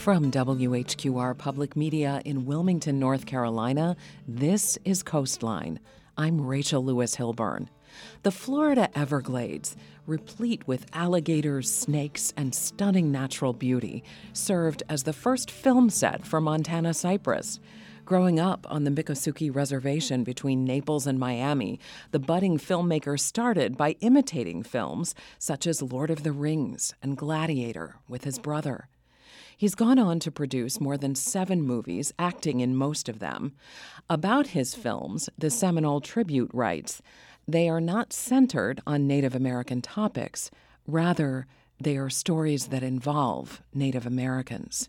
From WHQR Public Media in Wilmington, North Carolina, this is Coastline. I'm Rachel Lewis Hilburn. The Florida Everglades, replete with alligators, snakes, and stunning natural beauty, served as the first film set for Montana Cypress. Growing up on the Miccosukee Reservation between Naples and Miami, the budding filmmaker started by imitating films such as Lord of the Rings and Gladiator with his brother. He's gone on to produce more than seven movies, acting in most of them. About his films, the Seminole Tribune writes they are not centered on Native American topics, rather, they are stories that involve Native Americans.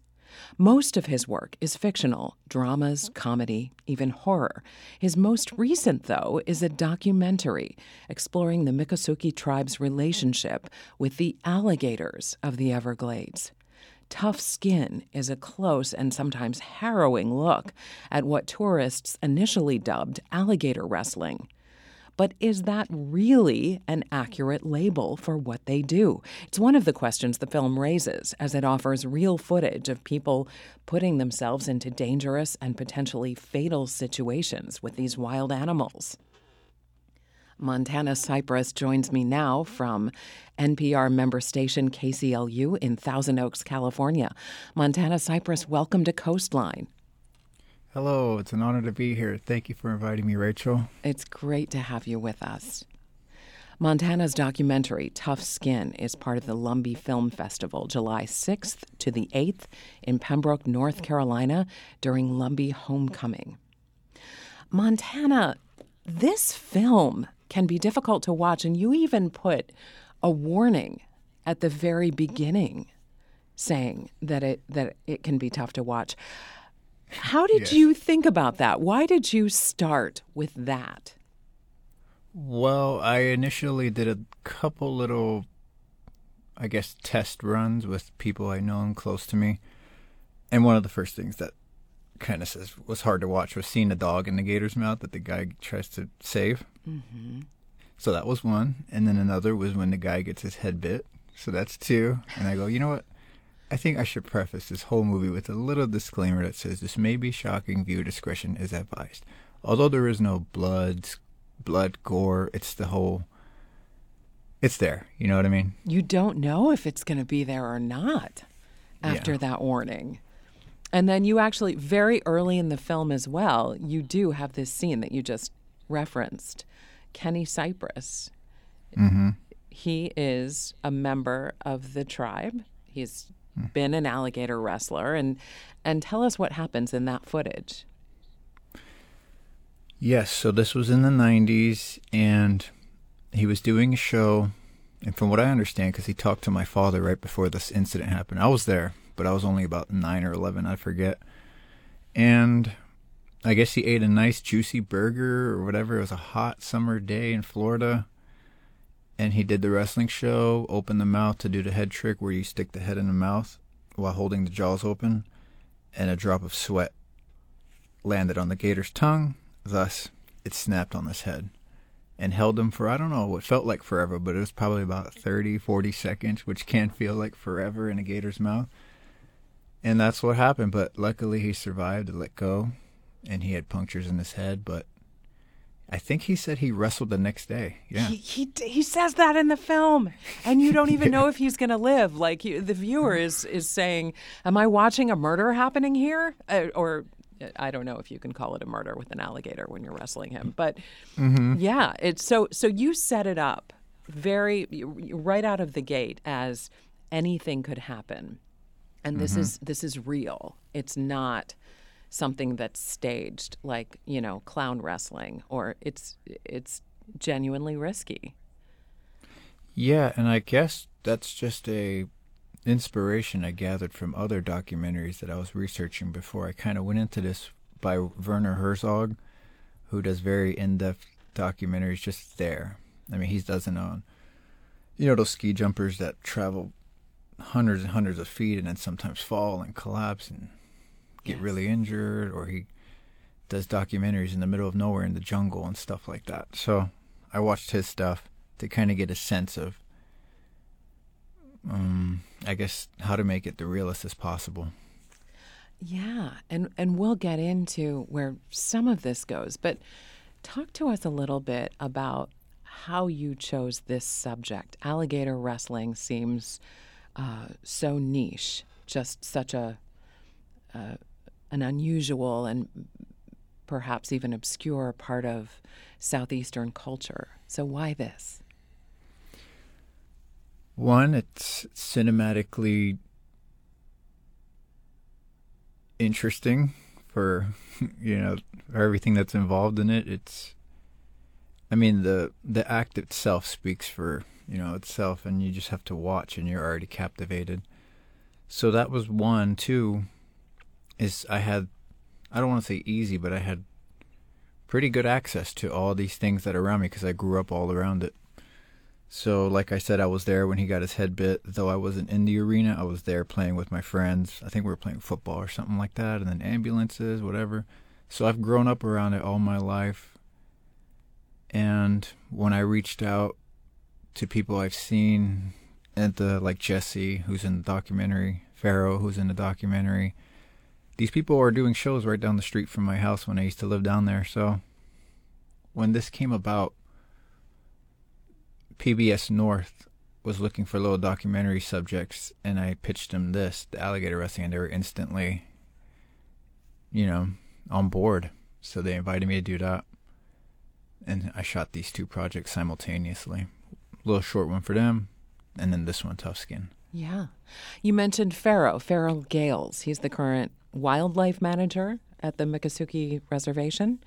Most of his work is fictional dramas, comedy, even horror. His most recent, though, is a documentary exploring the Miccosukee tribe's relationship with the alligators of the Everglades. Tough Skin is a close and sometimes harrowing look at what tourists initially dubbed alligator wrestling. But is that really an accurate label for what they do? It's one of the questions the film raises as it offers real footage of people putting themselves into dangerous and potentially fatal situations with these wild animals. Montana Cypress joins me now from NPR member station KCLU in Thousand Oaks, California. Montana Cypress, welcome to Coastline. Hello, it's an honor to be here. Thank you for inviting me, Rachel. It's great to have you with us. Montana's documentary, Tough Skin, is part of the Lumbee Film Festival, July 6th to the 8th in Pembroke, North Carolina, during Lumbee Homecoming. Montana, this film can be difficult to watch, and you even put a warning at the very beginning saying that it that it can be tough to watch. How did yes. you think about that? Why did you start with that? Well, I initially did a couple little I guess test runs with people I know and close to me. And one of the first things that kind of was hard to watch was seeing a dog in the gator's mouth that the guy tries to save. Mm-hmm. So that was one, and then another was when the guy gets his head bit. So that's two. And I go, you know what? I think I should preface this whole movie with a little disclaimer that says this may be shocking. Viewer discretion is advised. Although there is no blood, blood, gore, it's the whole. It's there. You know what I mean? You don't know if it's going to be there or not after yeah. that warning. And then you actually, very early in the film as well, you do have this scene that you just referenced Kenny Cypress. Mm-hmm. He is a member of the tribe. He's mm. been an alligator wrestler, and and tell us what happens in that footage. Yes, so this was in the '90s, and he was doing a show. And from what I understand, because he talked to my father right before this incident happened, I was there but I was only about nine or eleven, I forget. And I guess he ate a nice juicy burger or whatever. It was a hot summer day in Florida. And he did the wrestling show, opened the mouth to do the head trick where you stick the head in the mouth while holding the jaws open, and a drop of sweat landed on the gator's tongue. Thus, it snapped on his head and held him for, I don't know, what felt like forever, but it was probably about 30, 40 seconds, which can feel like forever in a gator's mouth. And that's what happened. But luckily, he survived to let go, and he had punctures in his head. But I think he said he wrestled the next day. Yeah, he he, he says that in the film, and you don't even know if he's going to live. Like the viewer is is saying, "Am I watching a murder happening here?" Uh, or I don't know if you can call it a murder with an alligator when you're wrestling him, but mm-hmm. yeah, it's so so you set it up very right out of the gate as anything could happen and this mm-hmm. is this is real. It's not something that's staged like you know clown wrestling or it's it's genuinely risky. Yeah and i guess that's just a inspiration i gathered from other documentaries that i was researching before. I kind of went into this by werner herzog who does very in-depth documentaries just there. I mean he does it on you know those ski jumpers that travel hundreds and hundreds of feet and then sometimes fall and collapse and get yes. really injured or he does documentaries in the middle of nowhere in the jungle and stuff like that. So I watched his stuff to kind of get a sense of um, I guess how to make it the realest as possible. Yeah, and and we'll get into where some of this goes, but talk to us a little bit about how you chose this subject. Alligator wrestling seems uh, so niche, just such a uh, an unusual and perhaps even obscure part of southeastern culture. So why this? One, it's cinematically interesting for you know for everything that's involved in it. It's I mean the the act itself speaks for you know itself, and you just have to watch, and you're already captivated. So that was one. Two is I had I don't want to say easy, but I had pretty good access to all these things that are around me because I grew up all around it. So, like I said, I was there when he got his head bit. Though I wasn't in the arena, I was there playing with my friends. I think we were playing football or something like that, and then ambulances, whatever. So, I've grown up around it all my life. And when I reached out to people I've seen at the, like Jesse, who's in the documentary, Pharaoh, who's in the documentary, these people are doing shows right down the street from my house when I used to live down there. So, when this came about, PBS North was looking for little documentary subjects, and I pitched them this, the alligator wrestling, and they were instantly, you know, on board. So they invited me to do that, and I shot these two projects simultaneously. Little short one for them, and then this one, Tough Skin. Yeah, you mentioned Pharaoh, Pharaoh Gales. He's the current wildlife manager at the Miccosukee Reservation.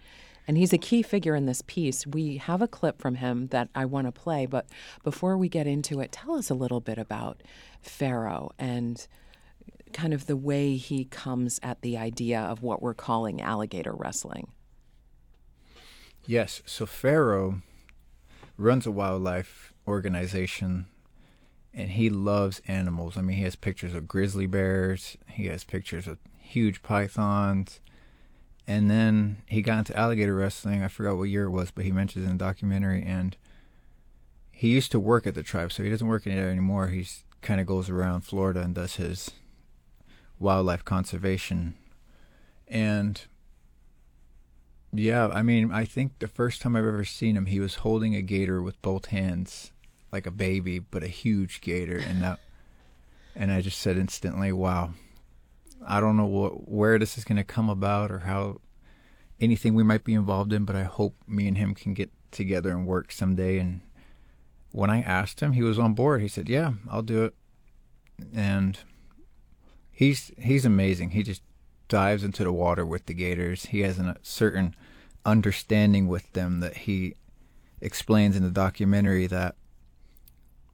And he's a key figure in this piece. We have a clip from him that I want to play, but before we get into it, tell us a little bit about Pharaoh and kind of the way he comes at the idea of what we're calling alligator wrestling. Yes, so Pharaoh runs a wildlife organization and he loves animals. I mean, he has pictures of grizzly bears, he has pictures of huge pythons, and then he got into alligator wrestling. I forgot what year it was, but he mentions in the documentary. And he used to work at the tribe, so he doesn't work in it anymore. He kind of goes around Florida and does his wildlife conservation. And yeah, I mean, I think the first time I've ever seen him, he was holding a gator with both hands, like a baby, but a huge gator, and that. And I just said instantly, "Wow, I don't know what, where this is going to come about or how anything we might be involved in, but I hope me and him can get together and work someday. And when I asked him, he was on board. He said, "Yeah, I'll do it." And he's he's amazing. He just dives into the water with the gators. He has a certain understanding with them that he explains in the documentary that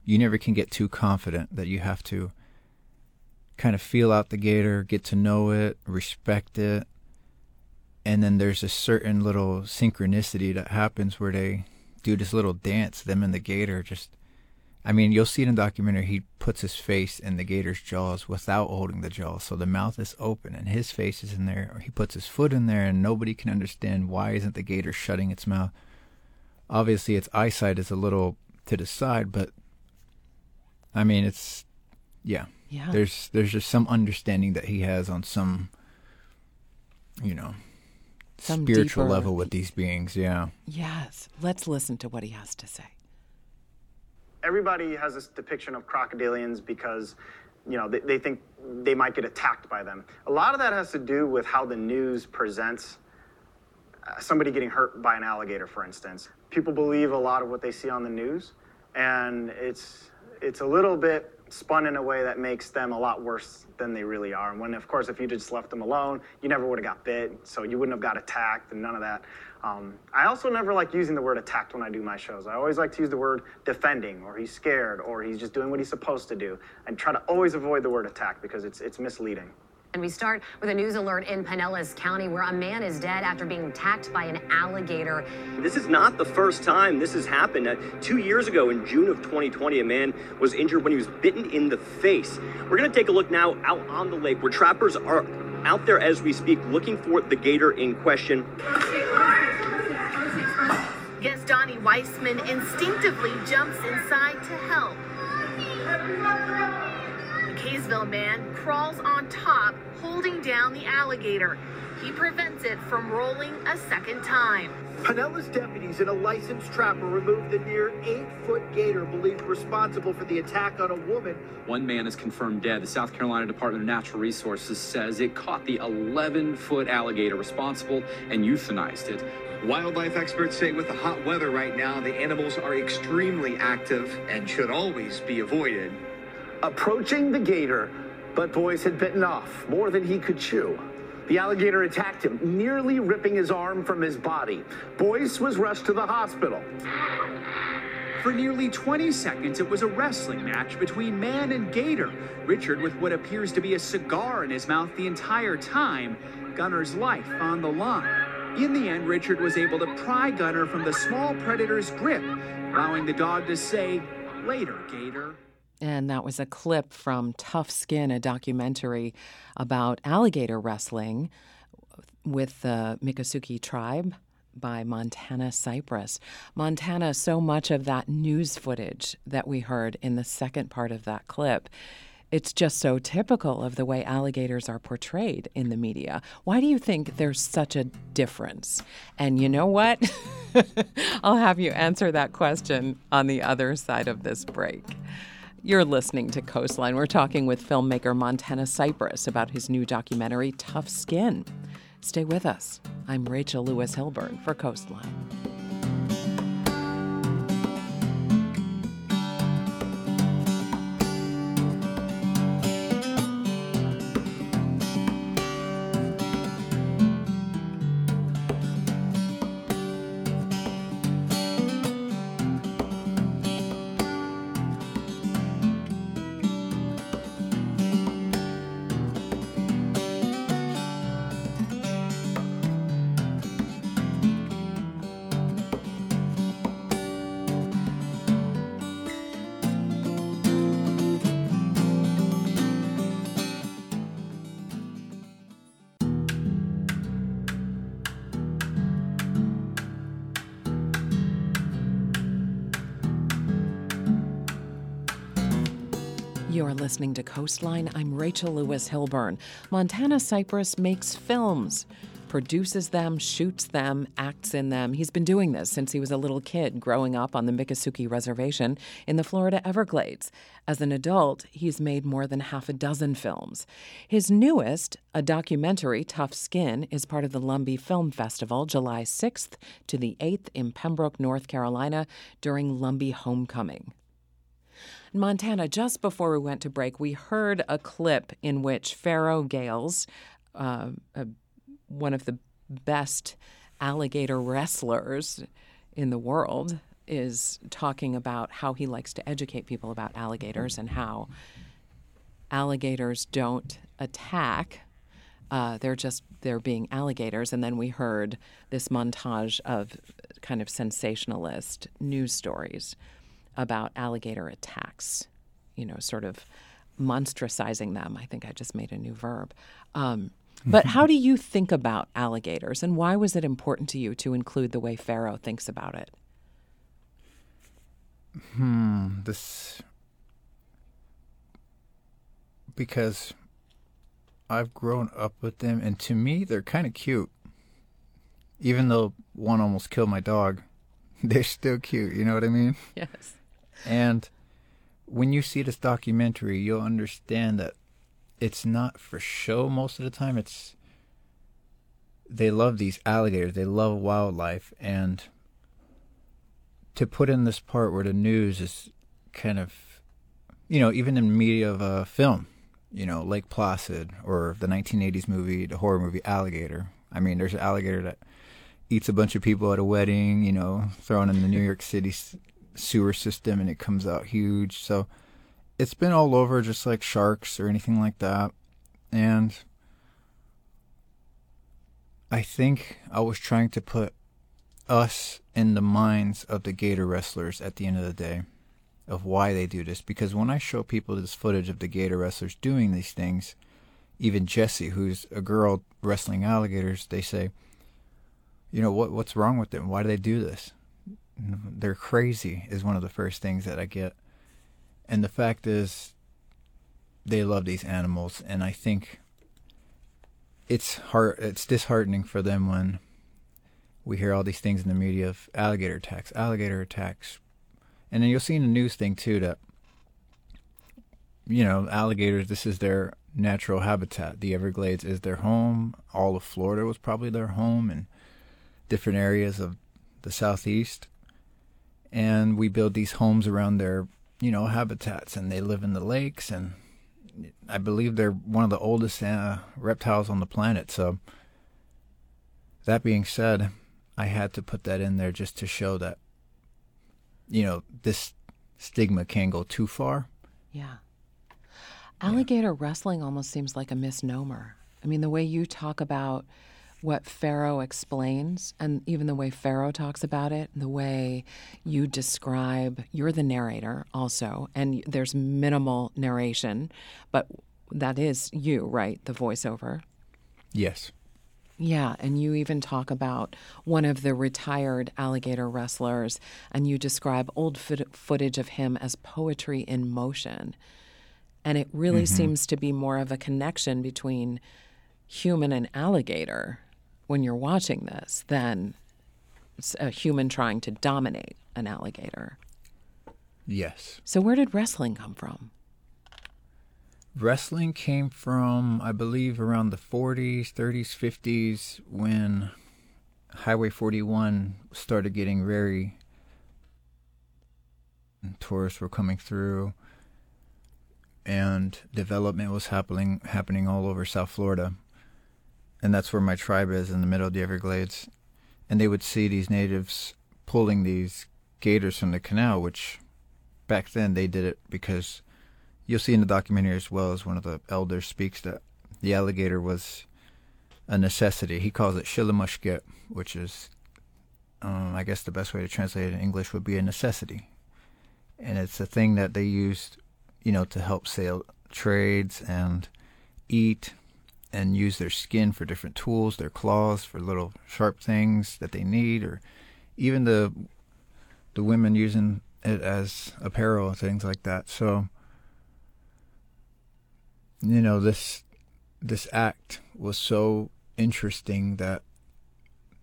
you never can get too confident that you have to kind of feel out the gator, get to know it, respect it. And then there's a certain little synchronicity that happens where they do this little dance, them and the gator just I mean, you'll see it in the documentary. He puts his face in the gator's jaws without holding the jaws, so the mouth is open and his face is in there. Or he puts his foot in there, and nobody can understand why isn't the gator shutting its mouth. Obviously, its eyesight is a little to the side, but I mean, it's yeah, yeah. There's there's just some understanding that he has on some you know some spiritual deeper, level with these beings, yeah. Yes. Let's listen to what he has to say. Everybody has this depiction of crocodilians because you know, they, they think they might get attacked by them. A lot of that has to do with how the news presents uh, somebody getting hurt by an alligator, for instance. People believe a lot of what they see on the news, and it's it's a little bit spun in a way that makes them a lot worse than they really are. And when, of course, if you just left them alone, you never would have got bit, so you wouldn't have got attacked and none of that. Um, I also never like using the word attacked when I do my shows. I always like to use the word defending, or he's scared, or he's just doing what he's supposed to do, and try to always avoid the word attack because it's it's misleading. And we start with a news alert in Pinellas County where a man is dead after being attacked by an alligator. This is not the first time this has happened. Uh, two years ago, in June of 2020, a man was injured when he was bitten in the face. We're going to take a look now out on the lake where trappers are out there as we speak looking for the gator in question. Guest Donnie Weissman instinctively jumps inside to help Kaysville man crawls on top, holding down the alligator. He prevents it from rolling a second time. Pinellas deputies and a licensed trapper removed the near eight foot gator believed responsible for the attack on a woman. One man is confirmed dead. The South Carolina Department of Natural Resources says it caught the 11 foot alligator responsible and euthanized it. Wildlife experts say with the hot weather right now, the animals are extremely active and should always be avoided. Approaching the gator, but Boyce had bitten off more than he could chew. The alligator attacked him, nearly ripping his arm from his body. Boyce was rushed to the hospital. For nearly 20 seconds, it was a wrestling match between man and gator. Richard, with what appears to be a cigar in his mouth the entire time, Gunner's life on the line. In the end, Richard was able to pry Gunner from the small predator's grip, allowing the dog to say, Later, Gator. And that was a clip from Tough Skin, a documentary about alligator wrestling with the Miccosukee tribe by Montana Cypress. Montana, so much of that news footage that we heard in the second part of that clip it's just so typical of the way alligators are portrayed in the media. Why do you think there's such a difference? And you know what? I'll have you answer that question on the other side of this break. You're listening to Coastline. We're talking with filmmaker Montana Cypress about his new documentary, Tough Skin. Stay with us. I'm Rachel Lewis Hilburn for Coastline. You're listening to Coastline. I'm Rachel Lewis Hilburn. Montana Cypress makes films, produces them, shoots them, acts in them. He's been doing this since he was a little kid growing up on the Miccosukee Reservation in the Florida Everglades. As an adult, he's made more than half a dozen films. His newest, a documentary, Tough Skin, is part of the Lumbee Film Festival, July 6th to the 8th in Pembroke, North Carolina, during Lumbee Homecoming. Montana, just before we went to break, we heard a clip in which Pharaoh Gales, uh, one of the best alligator wrestlers in the world, is talking about how he likes to educate people about alligators and how alligators don't attack. Uh, they're just they're being alligators, and then we heard this montage of kind of sensationalist news stories about alligator attacks, you know, sort of monstrosizing them. I think I just made a new verb. Um, but how do you think about alligators, and why was it important to you to include the way Pharaoh thinks about it? Hmm, this. Because I've grown up with them, and to me, they're kind of cute. Even though one almost killed my dog, they're still cute. You know what I mean? Yes. And when you see this documentary, you'll understand that it's not for show most of the time. It's they love these alligators, they love wildlife, and to put in this part where the news is kind of, you know, even in the media of a film, you know, Lake Placid or the 1980s movie, the horror movie Alligator. I mean, there's an alligator that eats a bunch of people at a wedding, you know, thrown in the New York City sewer system and it comes out huge. So it's been all over just like sharks or anything like that. And I think I was trying to put us in the minds of the gator wrestlers at the end of the day of why they do this because when I show people this footage of the gator wrestlers doing these things, even Jessie, who's a girl wrestling alligators, they say, you know, what what's wrong with them? Why do they do this? They're crazy is one of the first things that I get. And the fact is, they love these animals, and I think it's. It's disheartening for them when we hear all these things in the media of alligator attacks, alligator attacks, and then you'll see in the news thing too that you know alligators. This is their natural habitat. The Everglades is their home. All of Florida was probably their home, and different areas of the southeast. And we build these homes around their, you know, habitats, and they live in the lakes. And I believe they're one of the oldest uh, reptiles on the planet. So, that being said, I had to put that in there just to show that, you know, this stigma can go too far. Yeah. Alligator wrestling almost seems like a misnomer. I mean, the way you talk about what Pharaoh explains, and even the way Pharaoh talks about it, the way you describe, you're the narrator also, and there's minimal narration, but that is you, right? The voiceover. Yes. Yeah, and you even talk about one of the retired alligator wrestlers, and you describe old footage of him as poetry in motion. And it really mm-hmm. seems to be more of a connection between human and alligator when you're watching this than a human trying to dominate an alligator. Yes. So, where did wrestling come from? Wrestling came from, I believe, around the 40s, 30s, 50s when Highway 41 started getting very. Tourists were coming through and development was happening happening all over South Florida. And that's where my tribe is in the middle of the Everglades. And they would see these natives pulling these gators from the canal, which back then they did it because you'll see in the documentary as well as one of the elders speaks that the alligator was a necessity. He calls it shilamushket, which is, um, I guess the best way to translate it in English would be a necessity. And it's a thing that they used you know, to help sail trades and eat and use their skin for different tools, their claws for little sharp things that they need, or even the the women using it as apparel and things like that. So, you know, this this act was so interesting that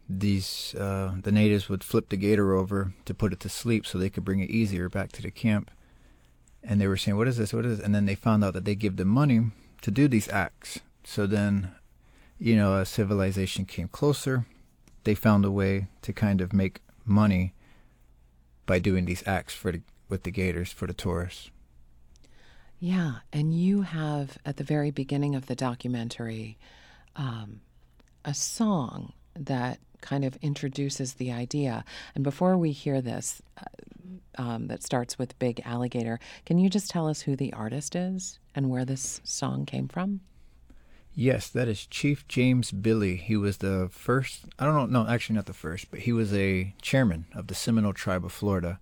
these uh, the natives would flip the gator over to put it to sleep so they could bring it easier back to the camp and they were saying, "What is this? What is?" This? And then they found out that they give them money to do these acts. So then, you know, as civilization came closer, they found a way to kind of make money by doing these acts for the, with the gators for the tourists. Yeah, and you have at the very beginning of the documentary um, a song that kind of introduces the idea. And before we hear this, uh, um, that starts with Big Alligator. Can you just tell us who the artist is and where this song came from? Yes, that is Chief James Billie. He was the first, I don't know, no, actually not the first, but he was a chairman of the Seminole tribe of Florida.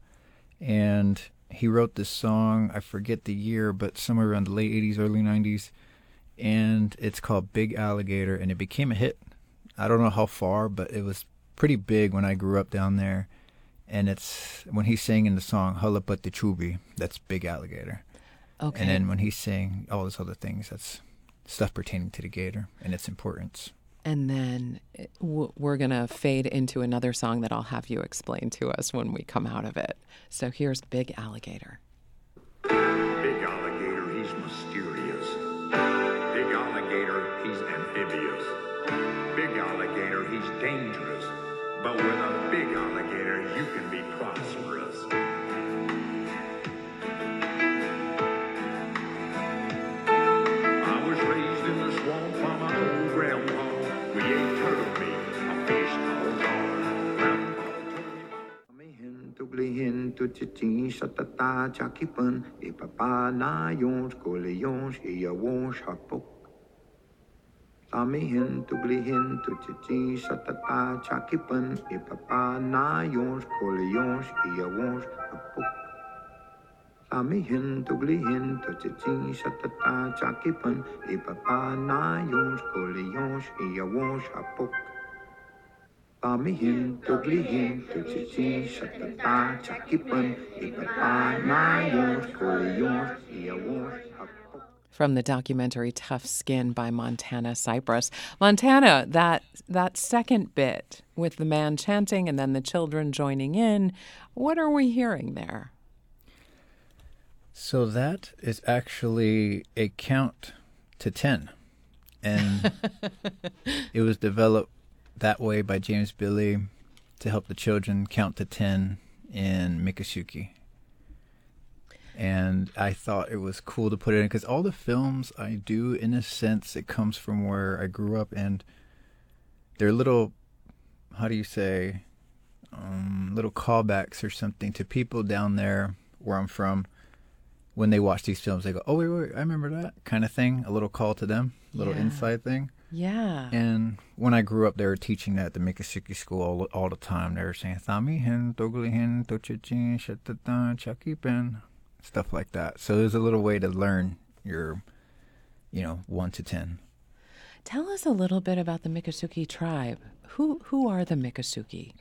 And he wrote this song, I forget the year, but somewhere around the late 80s, early 90s. And it's called Big Alligator, and it became a hit. I don't know how far, but it was pretty big when I grew up down there and it's when he's singing the song Hulapati Chubi, that's Big Alligator. Okay. And then when he's saying all those other things, that's stuff pertaining to the gator and its importance. And then eh, we're going to fade into another song that I'll have you explain to us when we come out of it. So here's Big Alligator. Big Alligator, he's mysterious. Big Alligator, he's amphibious. Big Alligator, he's dangerous. But with a Tuglihin tu chitin shatata chakipan e papa na yons kole yons e ya wons hapok Tamihin, tuglihin, tuchichi, shatata, chakipan, ipapa, na yons, koleyons, iyawons, apuk. Tamihin, tuglihin, tuchichi, shatata, chakipan, ipapa, na yons, koleyons, iyawons, apuk. Tamihin, tuglihin, tuchichi, shatata, chakipan, ipapa, na yons, koleyons, iyawons, apuk. from the documentary Tough Skin by Montana Cypress. Montana, that that second bit with the man chanting and then the children joining in, what are we hearing there? So that is actually a count to 10. And it was developed that way by James Billie to help the children count to 10 in Miccosukee. And I thought it was cool to put it in because all the films I do, in a sense, it comes from where I grew up, and they're little, how do you say, um, little callbacks or something to people down there where I'm from. When they watch these films, they go, "Oh wait, wait, I remember that kind of thing." A little call to them, a little Yeah. inside thing. Yeah. And when I grew up, they were teaching that at the Miccosukee school all, all the time. They were saying "Thami hen, Dogli hen, Tochichin, Shatatan, Chakipen," stuff like that. So there's a little way to learn your, you know, one to ten. Tell us a little bit about the Miccosukee tribe. Who who are the Miccosukee?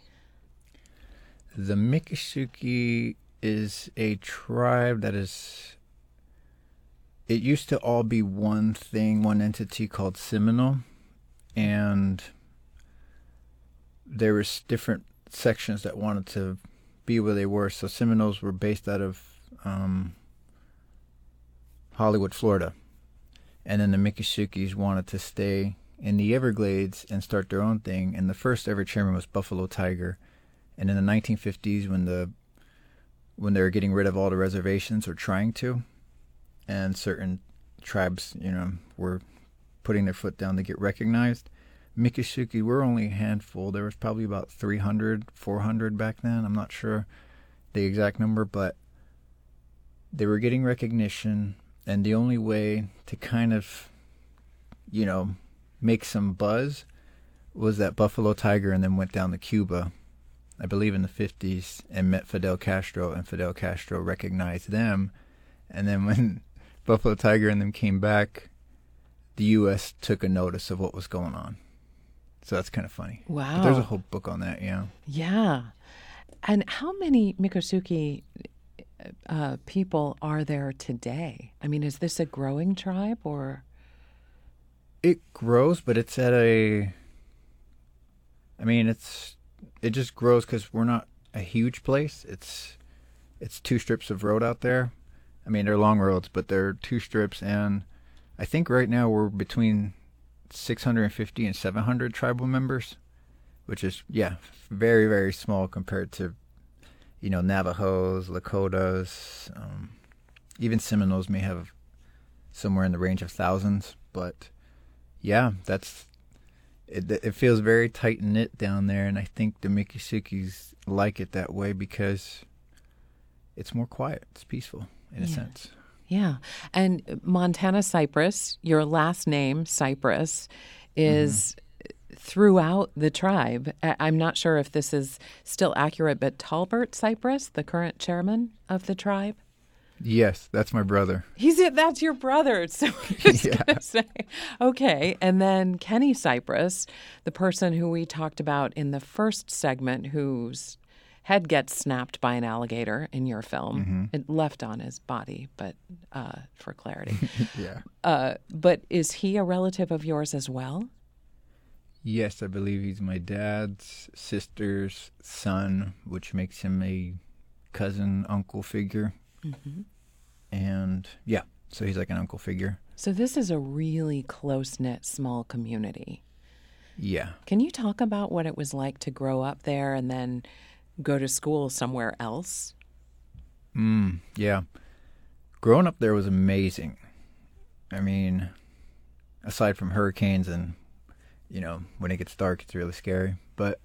The Miccosukee is a tribe that is. It used to all be one thing, one entity called Seminole, and there was different sections that wanted to be where they were. So Seminoles were based out of um, Hollywood, Florida, and then the Miccosukee wanted to stay in the Everglades and start their own thing. And the first ever chairman was Buffalo Tiger. And in the 1950s, when the when they were getting rid of all the reservations or trying to, and certain tribes, you know, were putting their foot down to get recognized. Miccosukee were only a handful. There was probably about 300, 400 back then. I'm not sure the exact number, but they were getting recognition, and the only way to kind of, you know, make some buzz was that Buffalo Tiger and then went down to Cuba, I believe in the 50s, and met Fidel Castro, and Fidel Castro recognized them. And then when Buffalo Tiger and them came back, the U.S. took a notice of what was going on. So that's kind of funny. But there's a whole book on that, yeah. Yeah. And how many Miccosukee uh, people are there today? I mean, is this a growing tribe or? It grows, but it's at a. I mean, it's it just grows because we're not a huge place. It's it's two strips of road out there. I mean, they're long roads, but they're two strips, and I think right now we're between 650 and 700 tribal members, which is yeah, very very small compared to, you know, Navajos, Lakotas, um, even Seminoles may have somewhere in the range of thousands, but yeah, that's it. It feels very tight knit down there, and I think the Miccosukes like it that way because it's more quiet. It's peaceful in a sense. Yeah. And Montana Cypress, your last name, Cypress, is mm-hmm. throughout the tribe. I'm not sure if this is still accurate, but Talbert Cypress, the current chairman of the tribe, Yes, that's my brother. He's it. That's your brother. So gonna say, okay. And then Kenny Cypress, the person who we talked about in the first segment, whose head gets snapped by an alligator in your film. It left on his body, but uh, for clarity. yeah. uh, but is he a relative of yours as well? Yes, I believe he's my dad's sister's son, which makes him a cousin, uncle figure. Mm-hmm. And yeah, so he's like an uncle figure. So this is a really close knit, small community. Yeah. Can you talk about what it was like to grow up there and then go to school somewhere else? Mm, yeah. Growing up there was amazing. I mean, aside from hurricanes and, you know, when it gets dark, it's really scary. But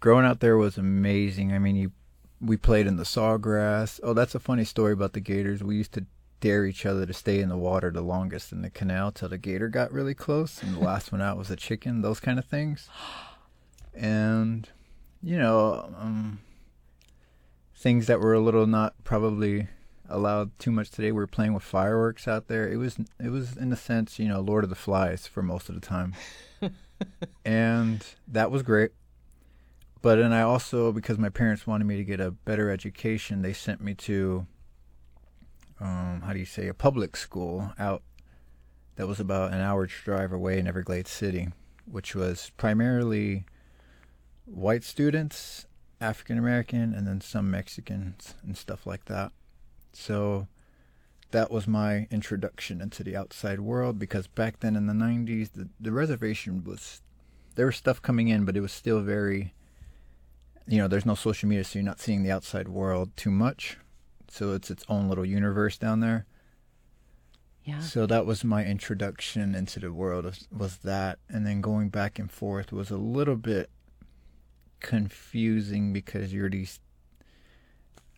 growing out there was amazing. I mean, you, we played in the sawgrass. Oh, that's a funny story about the gators. We used to dare each other to stay in the water the longest in the canal till the gator got really close, and the last one out was a chicken. Those kind of things. And, you know, um, things that were a little not probably allowed too much today. We were playing with fireworks out there. It was it was in a sense, you know, Lord of the Flies for most of the time. and that was great. But then I also because my parents wanted me to get a better education, they sent me to um, how do you say, a public school out that was about an hour's drive away in Everglades City, which was primarily white students, African American, and then some Mexicans and stuff like that. So that was my introduction into the outside world because back then in the 90s, the, the reservation was, there was stuff coming in, but it was still very, you know, there's no social media, so you're not seeing the outside world too much. So it's its own little universe down there. Yeah. So that was my introduction into the world was, was that and then going back and forth was a little bit confusing because you're these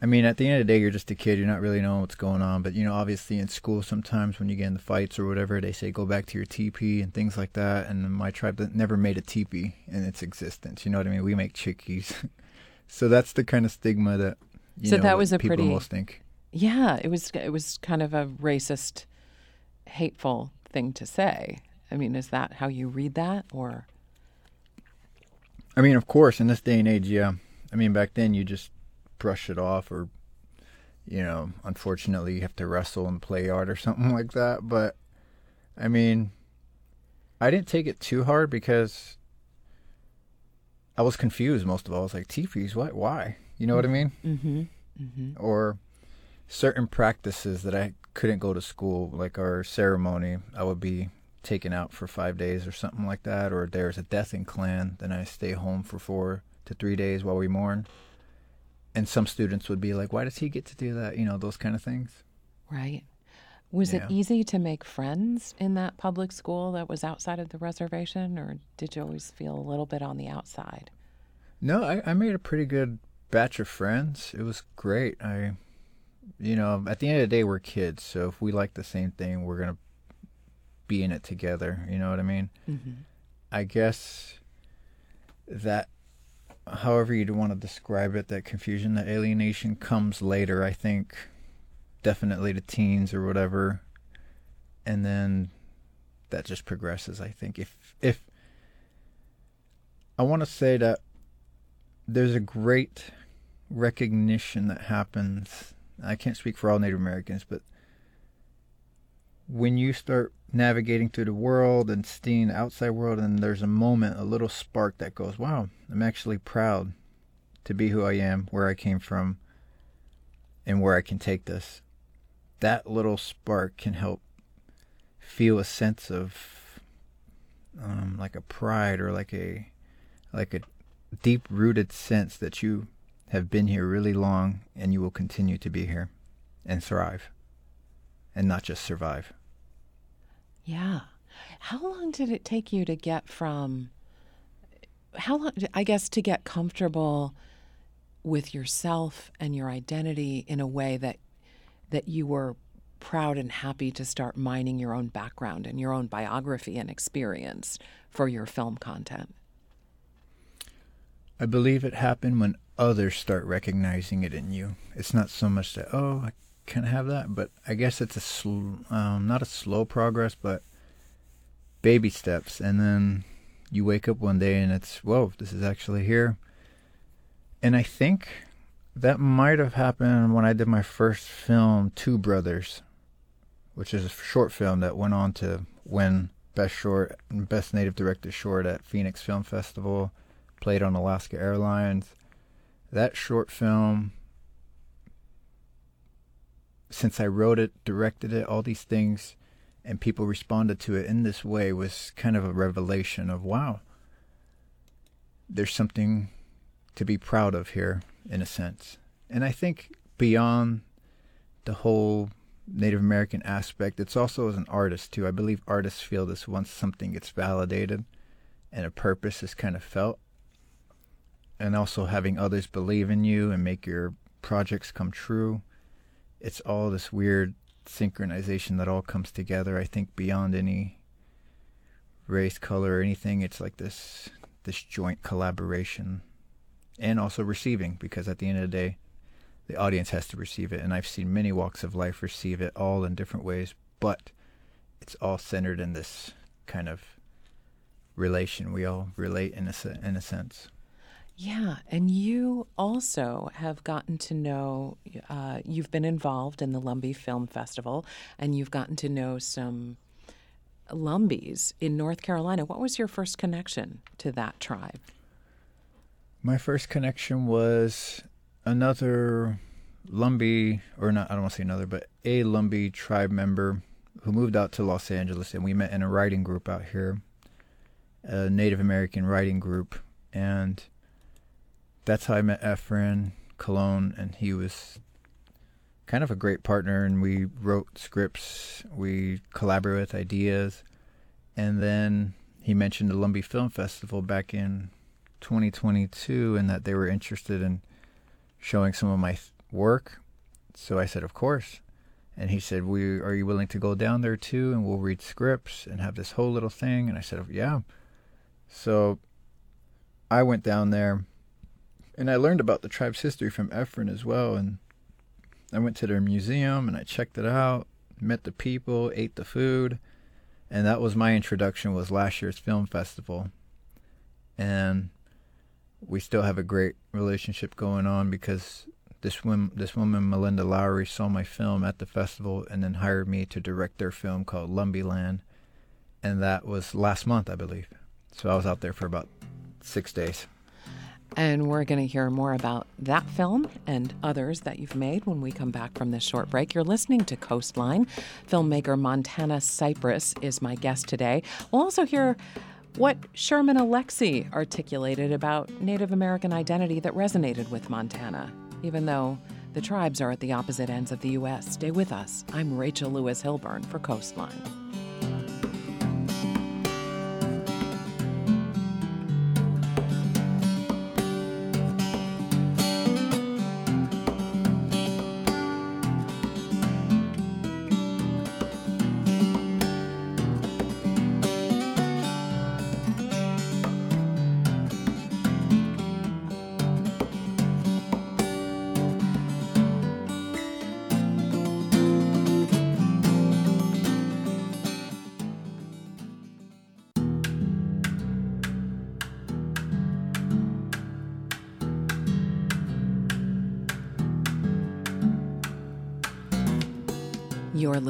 I mean, at the end of the day, you're just a kid. You're not really knowing what's going on. But, you know, obviously in school, sometimes when you get in the fights or whatever, they say go back to your teepee and things like that. And my tribe that never made a teepee in its existence. You know what I mean? We make chickees, so that's the kind of stigma that, you so know, that was a people pretty, think. Yeah, it was, it was kind of a racist, hateful thing to say. I mean, is that how you read that or? I mean, of course, in this day and age, yeah. I mean, back then you just brush it off or you know unfortunately you have to wrestle and play art or something like that but i mean i didn't take it too hard because i was confused most of all i was like teepees what why you know what i mean mm-hmm. Mm-hmm. or certain practices that i couldn't go to school like our ceremony i would be taken out for five days or something like that or there's a death in clan then i stay home for four to three days while we mourn and some students would be like, "Why does he get to do that?" You know, those kind of things. Right. Was Yeah. it easy to make friends in that public school that was outside of the reservation, or did you always feel a little bit on the outside? No, I, I made a pretty good batch of friends. It was great. I, you know, at the end of the day, we're kids, so if we like the same thing, we're gonna be in it together. You know what I mean? Mm-hmm. I guess that, however you'd want to describe it, that confusion, that alienation comes later. I think definitely to teens or whatever, and then that just progresses. I think if if I want to say that there's a great recognition that happens. I can't speak for all Native Americans, but when you start navigating through the world and seeing the outside world, and there's a moment, a little spark that goes, wow, I'm actually proud to be who I am, where I came from, and where I can take this. That little spark can help feel a sense of um, like a pride or like a like a deep rooted sense that you have been here really long and you will continue to be here and thrive and not just survive. Yeah. How long did it take you to get from how long I guess to get comfortable with yourself and your identity in a way that that you were proud and happy to start mining your own background and your own biography and experience for your film content? I believe it happened when others start recognizing it in you. It's not so much that oh I can have that, but I guess it's a sl- um, not a slow progress, but baby steps, and then you wake up one day and it's whoa, this is actually here. And I think that might have happened when I did my first film, Two Brothers, which is a short film that went on to win Best Short and Best Native Director Short at Phoenix Film Festival, played on Alaska Airlines. That short film, since I wrote it, directed it, all these things, and people responded to it in this way was kind of a revelation of wow, there's something to be proud of here, in a sense. And I think beyond the whole Native American aspect, it's also as an artist too. I believe artists feel this once something gets validated and a purpose is kind of felt. And also having others believe in you and make your projects come true. It's all this weird synchronization that all comes together. I think beyond any race, color, or anything, it's like this this joint collaboration and also receiving because at the end of the day the audience has to receive it. And i've seen many walks of life receive it all in different ways but it's all centered in this kind of relation. We all relate in a in a sense Yeah, and you also have gotten to know, uh, you've been involved in the Lumbee Film Festival, and you've gotten to know some Lumbees in North Carolina. What was your first connection to that tribe? My first connection was another Lumbee, or not, I don't want to say another, but a Lumbee tribe member who moved out to Los Angeles, and we met in a writing group out here, a Native American writing group, and that's how I met Efren Cologne, and he was kind of a great partner. And we wrote scripts, we collaborated with ideas, and then he mentioned the Lumbee Film Festival back in 2022, and that they were interested in showing some of my work. So I said, of course. And he said, "We are you willing to go down there too, and we'll read scripts and have this whole little thing?" And I said, "Yeah." So I went down there and I learned about the tribe's history from Efren as well. And I went to their museum and I checked it out, met the people, ate the food, and that was my introduction. Was last year's film festival, and we still have a great relationship going on because this woman, this woman Melinda Lowry, saw my film at the festival and then hired me to direct their film called Lumbee Land, and that was last month, I believe. So I was out there for about six days. And we're going to hear more about that film and others that you've made when we come back from this short break. You're listening to Coastline. Filmmaker Montana Cypress is my guest today. We'll also hear what Sherman Alexie articulated about Native American identity that resonated with Montana, even though the tribes are at the opposite ends of the U.S. Stay with us. I'm Rachel Lewis Hilburn for Coastline.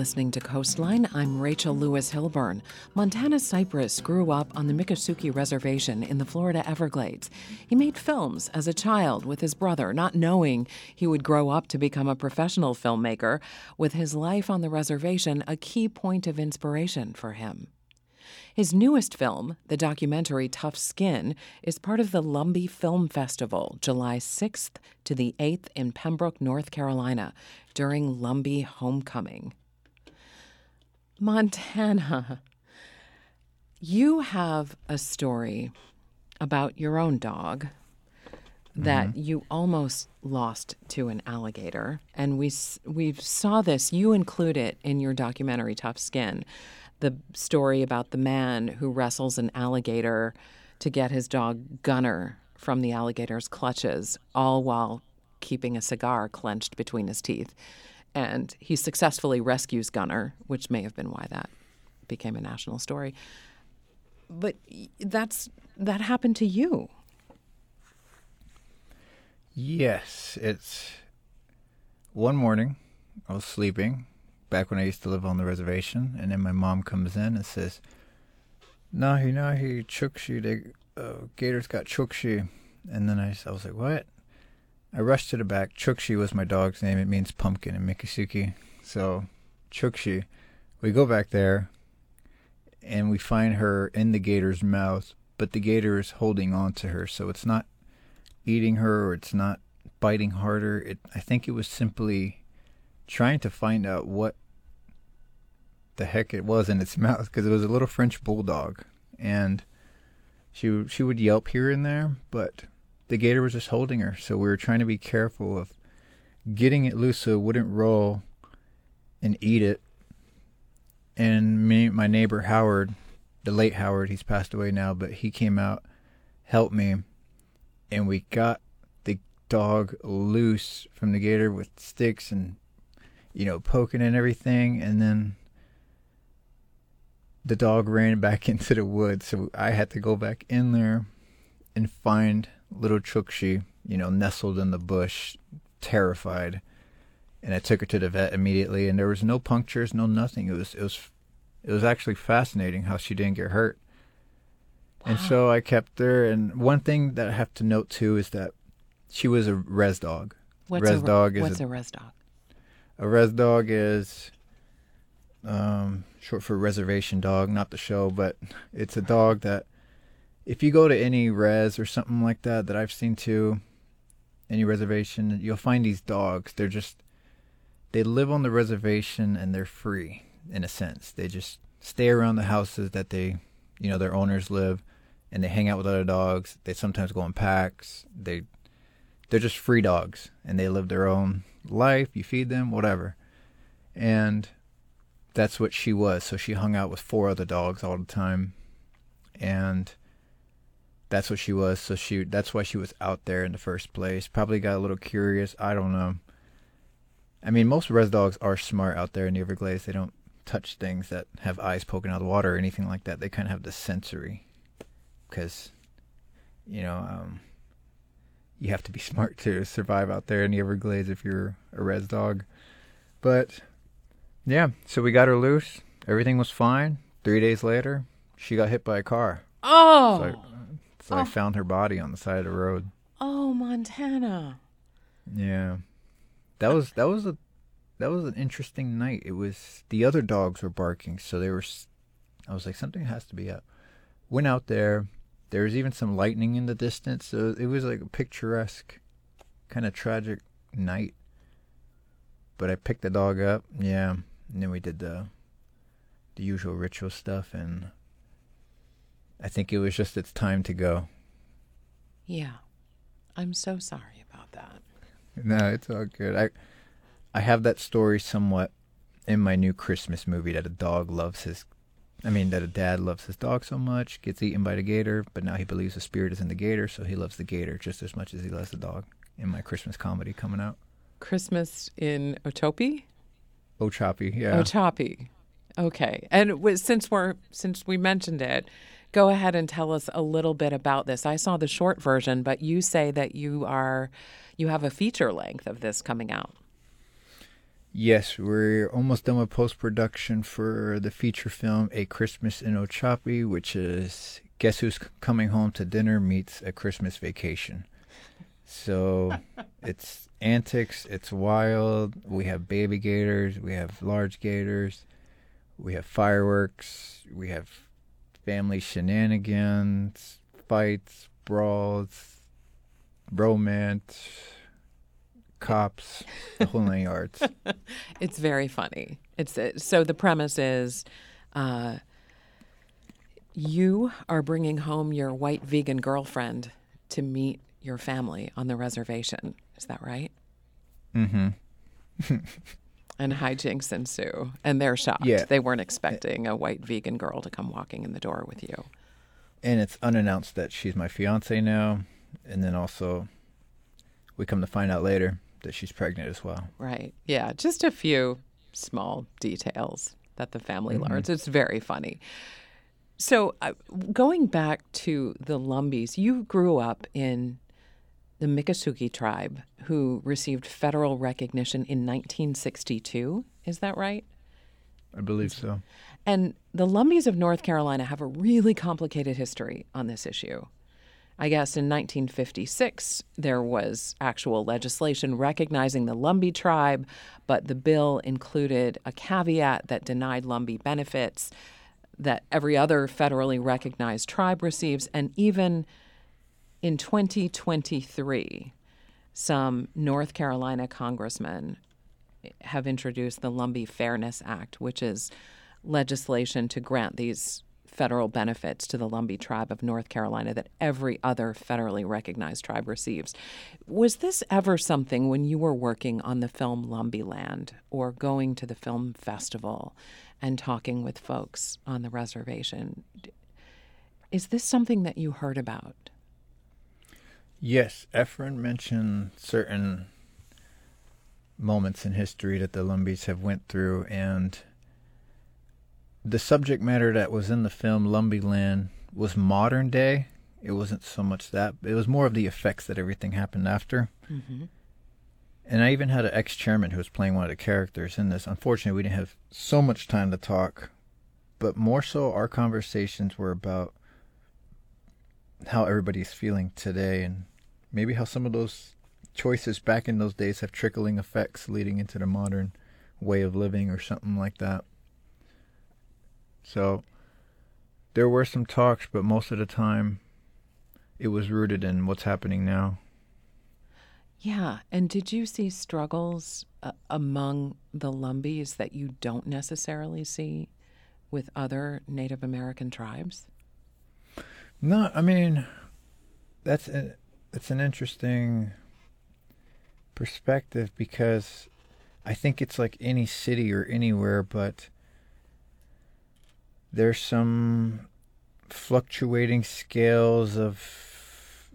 Listening to Coastline. I'm Rachel Lewis Hilburn. Montana Cypress grew up on the Miccosukee Reservation in the Florida Everglades. He made films as a child with his brother, not knowing he would grow up to become a professional filmmaker, with his life on the reservation a key point of inspiration for him. His newest film, the documentary Tough Skin, is part of the Lumbee Film Festival, July 6th to the 8th in Pembroke, North Carolina, during Lumbee Homecoming. Montana, you have a story about your own dog that mm-hmm. you almost lost to an alligator, and we we saw this. You include it in your documentary Tough Skin, the story about the man who wrestles an alligator to get his dog Gunner from the alligator's clutches, all while keeping a cigar clenched between his teeth and he successfully rescues Gunner, which may have been why that became a national story. But that's that happened to you. Yes, it's one morning I was sleeping back when I used to live on the reservation, and then my mom comes in and says, "Nahi nahi chukshi, the uh, gators got chukshi," and then I, I was like, "What?" I rushed to the back. Chukshi was my dog's name. It means pumpkin in Miccosukee. So, Chukshi. We go back there and we find her in the gator's mouth, but the gator is holding on to her. So it's not eating her or it's not biting harder. It I think it was simply trying to find out what the heck it was in its mouth because it was a little French bulldog and she she would yelp here and there, but the gator was just holding her. So we were trying to be careful of getting it loose so it wouldn't roll and eat it. And me, my neighbor Howard, the late Howard, he's passed away now, but he came out, helped me, and we got the dog loose from the gator with sticks and, you know, poking and everything. And then the dog ran back into the woods. So I had to go back in there and find little Chukshi, you know, nestled in the bush, terrified. And I took her to the vet immediately, and there was no punctures, no nothing. It was it was it was actually fascinating how she didn't get hurt. Wow. And so I kept her. And one thing that I have to note too is that she was a res dog. What's res a, dog is what's a, a res dog? A res dog is um, short for reservation dog, not the show, but it's a dog that if you go to any res or something like that that I've seen too, any reservation, you'll find these dogs. They're just they live on the reservation and they're free in a sense. They just stay around the houses that they, you know, their owners live, and they hang out with other dogs. They sometimes go in packs. They they're just free dogs, and they live their own life. You feed them, whatever, and that's what she was. So she hung out with four other dogs all the time, and that's what she was. So she that's why she was out there in the first place. Probably got a little curious. I don't know. I mean, most res dogs are smart out there in the Everglades. They don't touch things that have eyes poking out of the water or anything like that. They kind of have the sensory, because, you know, um, you have to be smart to survive out there in the Everglades if you're a res dog. But yeah, so we got her loose. Everything was fine. Three days later, she got hit by a car. Oh. So so oh. I found her body on the side of the road. Oh, Montana. Yeah. That was that was a that was an interesting night. It was the other dogs were barking, so they were. I was like, something has to be up. Went out there. There was even some lightning in the distance, so it was like a picturesque, kind of tragic night. But I picked the dog up, yeah, and then we did the the usual ritual stuff, and I think it was just its time to go. Yeah, I'm so sorry about that. No, it's all good. I I have that story somewhat in my new Christmas movie that a dog loves his I mean that a dad loves his dog so much, gets eaten by the gator, but now he believes the spirit is in the gator, so he loves the gator just as much as he loves the dog in my Christmas comedy coming out. Christmas in Otopi? Ochopee, yeah. Ochopee. Okay. And since we're since we mentioned it, go ahead and tell us a little bit about this. I saw the short version, but you say that you are you have a feature length of this coming out. Yes, we're almost done with post production for the feature film A Christmas in Ochopee, which is Guess Who's Coming Home to Dinner meets A Christmas Vacation. So it's antics, it's wild. We have baby gators, we have large gators, we have fireworks, we have family shenanigans, fights, brawls, romance cops, the whole nine yards. it's very funny. It's so the premise is. Uh, you are bringing home your white vegan girlfriend to meet your family on the reservation. Is that right? Mm-hmm. and hijinks ensue, and they're shocked. Yeah. They weren't expecting a white vegan girl to come walking in the door with you. And it's unannounced that she's my fiance now, and then also we come to find out later that she's pregnant as well. Right. Yeah. Just a few small details that the family mm-hmm. learns. It's very funny. So, uh, going back to the Lumbees, you grew up in the Miccosukee tribe who received federal recognition in 1962. Is that right? I believe so. And the Lumbees of North Carolina have a really complicated history on this issue. I guess in 1956, there was actual legislation recognizing the Lumbee tribe, but the bill included a caveat that denied Lumbee benefits that every other federally recognized tribe receives. And even in 2023, some North Carolina congressmen have introduced the Lumbee Fairness Act, which is legislation to grant these federal benefits to the Lumbee tribe of North Carolina that every other federally recognized tribe receives. Was this ever something when you were working on the film Lumbee Land or going to the film festival and talking with folks on the reservation? Is this something that you heard about? Yes, Efren mentioned certain moments in history that the Lumbees have went through and the subject matter that was in the film Lumbee Land was modern day, It wasn't so much that. It was more of the effects that everything happened after. Mm-hmm. And I even had an ex chairman who was playing one of the characters in this. Unfortunately, we didn't have so much time to talk, but more so, our conversations were about how everybody's feeling today and maybe how some of those choices back in those days have trickling effects leading into the modern way of living or something like that. So there were some talks, but most of the time it was rooted in what's happening now. Yeah. And did you see struggles uh, among the Lumbees that you don't necessarily see with other Native American tribes? No, I mean, that's a, it's an interesting perspective because I think it's like any city or anywhere, but there's some fluctuating scales of,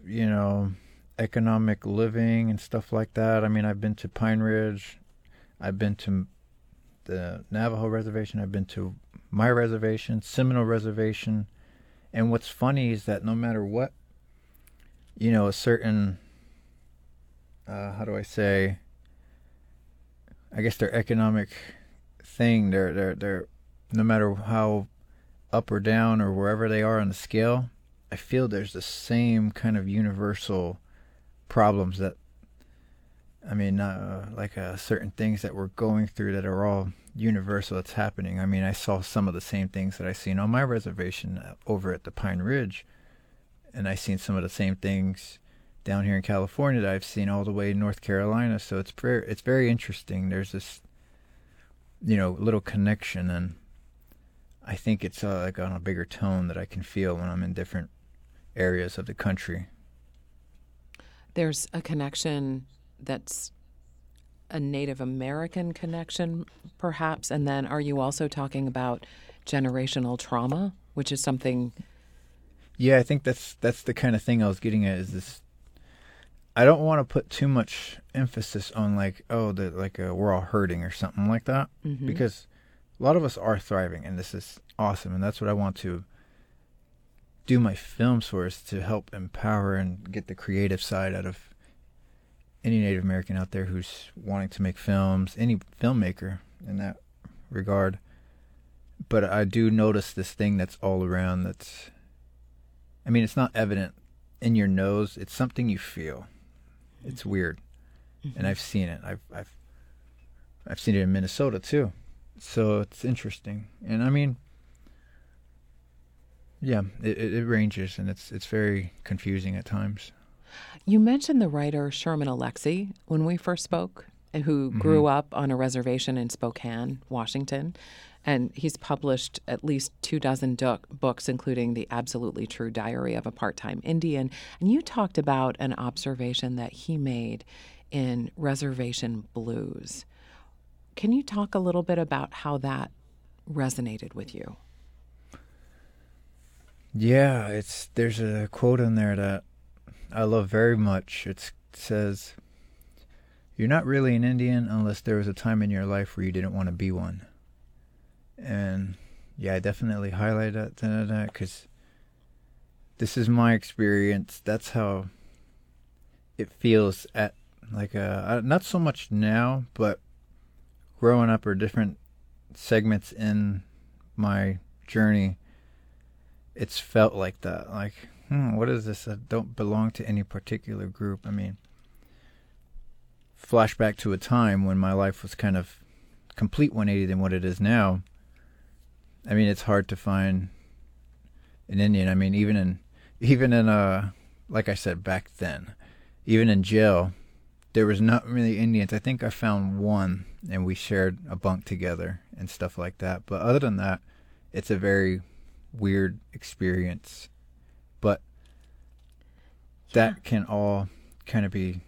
you know, economic living and stuff like that. I mean, I've been to Pine Ridge, I've been to the Navajo reservation, I've been to my reservation, Seminole reservation, and what's funny is that no matter what, you know, a certain, uh, how do I say, I guess their economic thing, their their their, no matter how up or down or wherever they are on the scale, I feel there's the same kind of universal problems that I mean, uh, like uh, certain things that we're going through that are all universal. That's happening. I mean, I saw some of the same things that I seen on my reservation uh, over at the Pine Ridge, and I seen some of the same things down here in California that I've seen all the way in North Carolina. So it's very, it's very interesting. There's this, you know, little connection, and I think it's uh, like on a bigger tone that I can feel when I'm in different areas of the country. There's a connection that's a Native American connection, perhaps? And then are you also talking about generational trauma, which is something? Yeah, I think that's that's the kind of thing I was getting at. Is this? I don't want to put too much emphasis on like, oh, that like uh, we're all hurting or something like that, Mhm. because a lot of us are thriving, and this is awesome, and that's what I want to do my films for is to help empower and get the creative side out of any Native American out there who's wanting to make films, any filmmaker in that regard. But I do notice this thing that's all around that's I mean, it's not evident in your nose, it's something you feel. It's mm-hmm. weird. And mm-hmm. I've seen it. I've I've I've seen it in Minnesota too. So it's interesting. And I mean yeah, it, it, it ranges and it's it's very confusing at times. You mentioned the writer Sherman Alexie when we first spoke, who Mm-hmm. grew up on a reservation in Spokane, Washington. And he's published at least two dozen du- books, including The Absolutely True Diary of a Part Time Indian. And you talked about an observation that he made in Reservation Blues. Can you talk a little bit about how that resonated with you? Yeah, it's there's a quote in there that I love very much. It says, "You're not really an Indian unless there was a time in your life where you didn't want to be one." And yeah, I definitely highlight that that because this is my experience. That's how it feels at like uh not so much now, but growing up or different segments in my journey it's felt like that. Like, hmm, what is this? I don't belong to any particular group. I mean, flashback to a time when my life was kind of complete 180 than what it is now. I mean, it's hard to find an Indian. I mean, even in even in uh, like I said back then, even in jail, there was not really Indians. I think I found one, and we shared a bunk together and stuff like that. But other than that, it's a very weird experience. That can all kind of be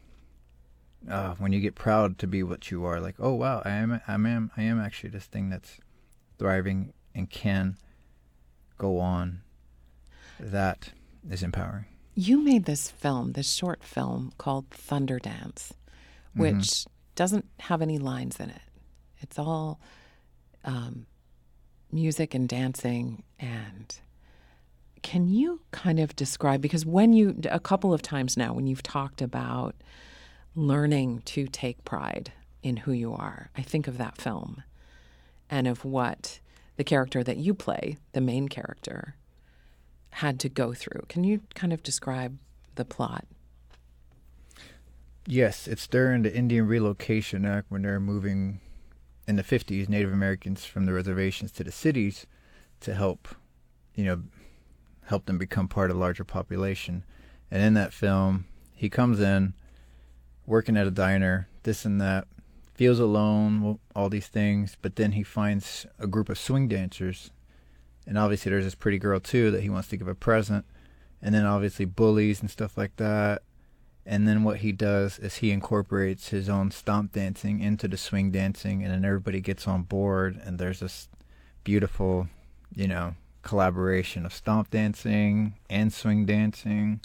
uh, when you get proud to be what you are. Like, oh wow, I am, I am, I am actually this thing that's thriving and can go on. That is empowering. You made this film, this short film called Thunder Dance, which Mhm. doesn't have any lines in it. It's all um, music and dancing. And can you kind of describe because when you a couple of times now when you've talked about learning to take pride in who you are, I think of that film and of what the character that you play, the main character, had to go through. Can you kind of describe the plot? Yes, it's during the Indian Relocation Act when they're moving in the 50s Native Americans from the reservations to the cities to help, you know, help them become part of a larger population. And in that film, he comes in working at a diner, this and that, feels alone, all these things, but then he finds a group of swing dancers. And obviously, there's this pretty girl too that he wants to give a present. And then obviously, bullies and stuff like that. And then what he does is he incorporates his own stomp dancing into the swing dancing, and then everybody gets on board, and there's this beautiful, you know, collaboration of stomp dancing and swing dancing.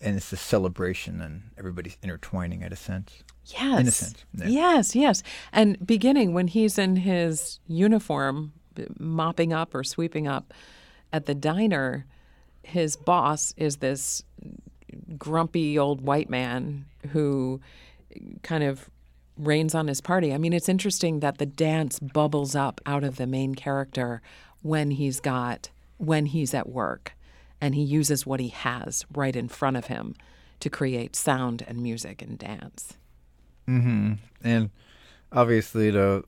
And it's a celebration, and everybody's intertwining at a sense. Yes. In a sense. Yeah. Yes, yes. And beginning when he's in his uniform, mopping up or sweeping up at the diner, his boss is this grumpy old white man who kind of reigns on his party. I mean, it's interesting that the dance bubbles up out of the main character when he's got when he's at work and he uses what he has right in front of him to create sound and music and dance. Mhm. And obviously the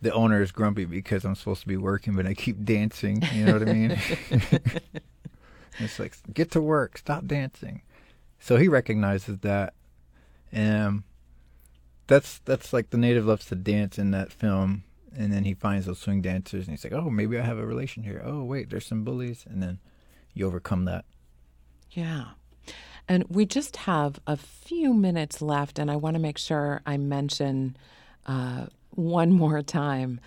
the owner is grumpy because I'm supposed to be working but I keep dancing, you know what I mean? it's like get to work, stop dancing. So he recognizes that, and that's that's like the native loves to dance in that film, and then he finds those swing dancers, and he's like, oh, maybe I have a relation here. Oh, wait, there's some bullies, and then you overcome that. Yeah. And we just have a few minutes left, and I want to make sure I mention uh, one more time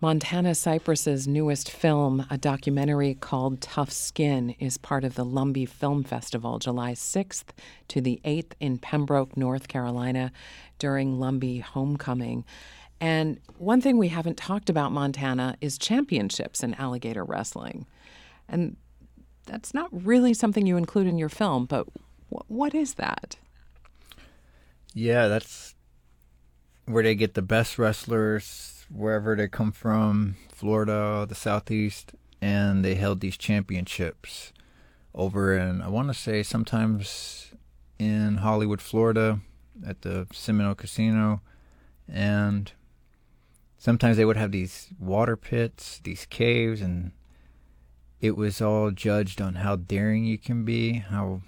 Montana Cypress's newest film, a documentary called Tough Skin, is part of the Lumbee Film Festival, July 6th to the 8th in Pembroke, North Carolina, during Lumbee Homecoming. And one thing we haven't talked about, Montana, is championships in alligator wrestling. And that's not really something you include in your film, but wh- what is that? Yeah, that's where they get the best wrestlers wherever they come from, Florida, the Southeast, and they held these championships over in, I want to say, sometimes in Hollywood, Florida, at the Seminole Casino. And sometimes they would have these water pits, these caves, and it was all judged on how daring you can be, how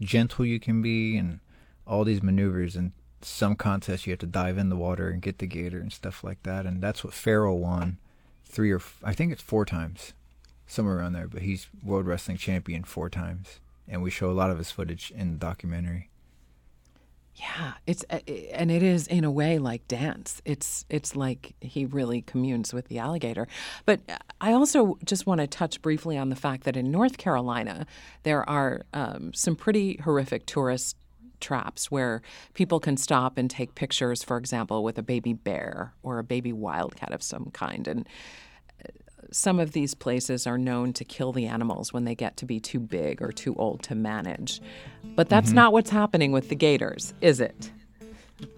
gentle you can be, and all these maneuvers. And some contests you have to dive in the water and get the gator and stuff like that. And that's what Farrell won three or I think it's four times, somewhere around there. But he's world wrestling champion four times, and we show a lot of his footage in the documentary. Yeah, it's uh, and it is in a way like dance. It's it's like he really communes with the alligator. But I also just want to touch briefly on the fact that in North Carolina there are um, some pretty horrific tourist traps where people can stop and take pictures, for example, with a baby bear or a baby wildcat of some kind. And some of these places are known to kill the animals when they get to be too big or too old to manage. But that's Mhm. not what's happening with the gators, is it?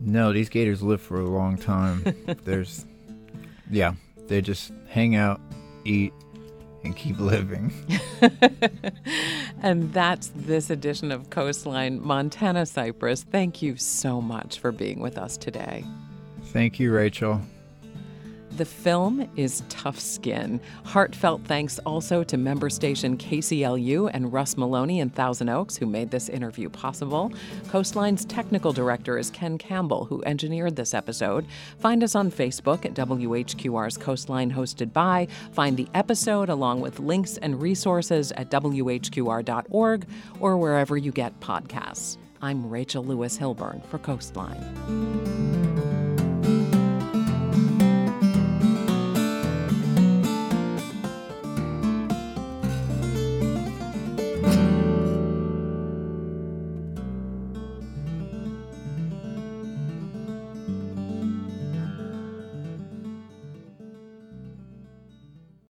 No, these gators live for a long time. There's, yeah, they just hang out, eat, and keep living. and that's this edition of Coastline Montana Cypress. Thank you so much for being with us today. Thank you, Rachel. The film is Tough Skin. Heartfelt thanks also to member station KCLU and Russ Maloney in Thousand Oaks, who made this interview possible. Coastline's technical director is Ken Campbell, who engineered this episode. Find us on Facebook at WHQR's Coastline hosted by. Find the episode along with links and resources at WHQR.org or wherever you get podcasts. I'm Rachel Lewis Hilburn for Coastline.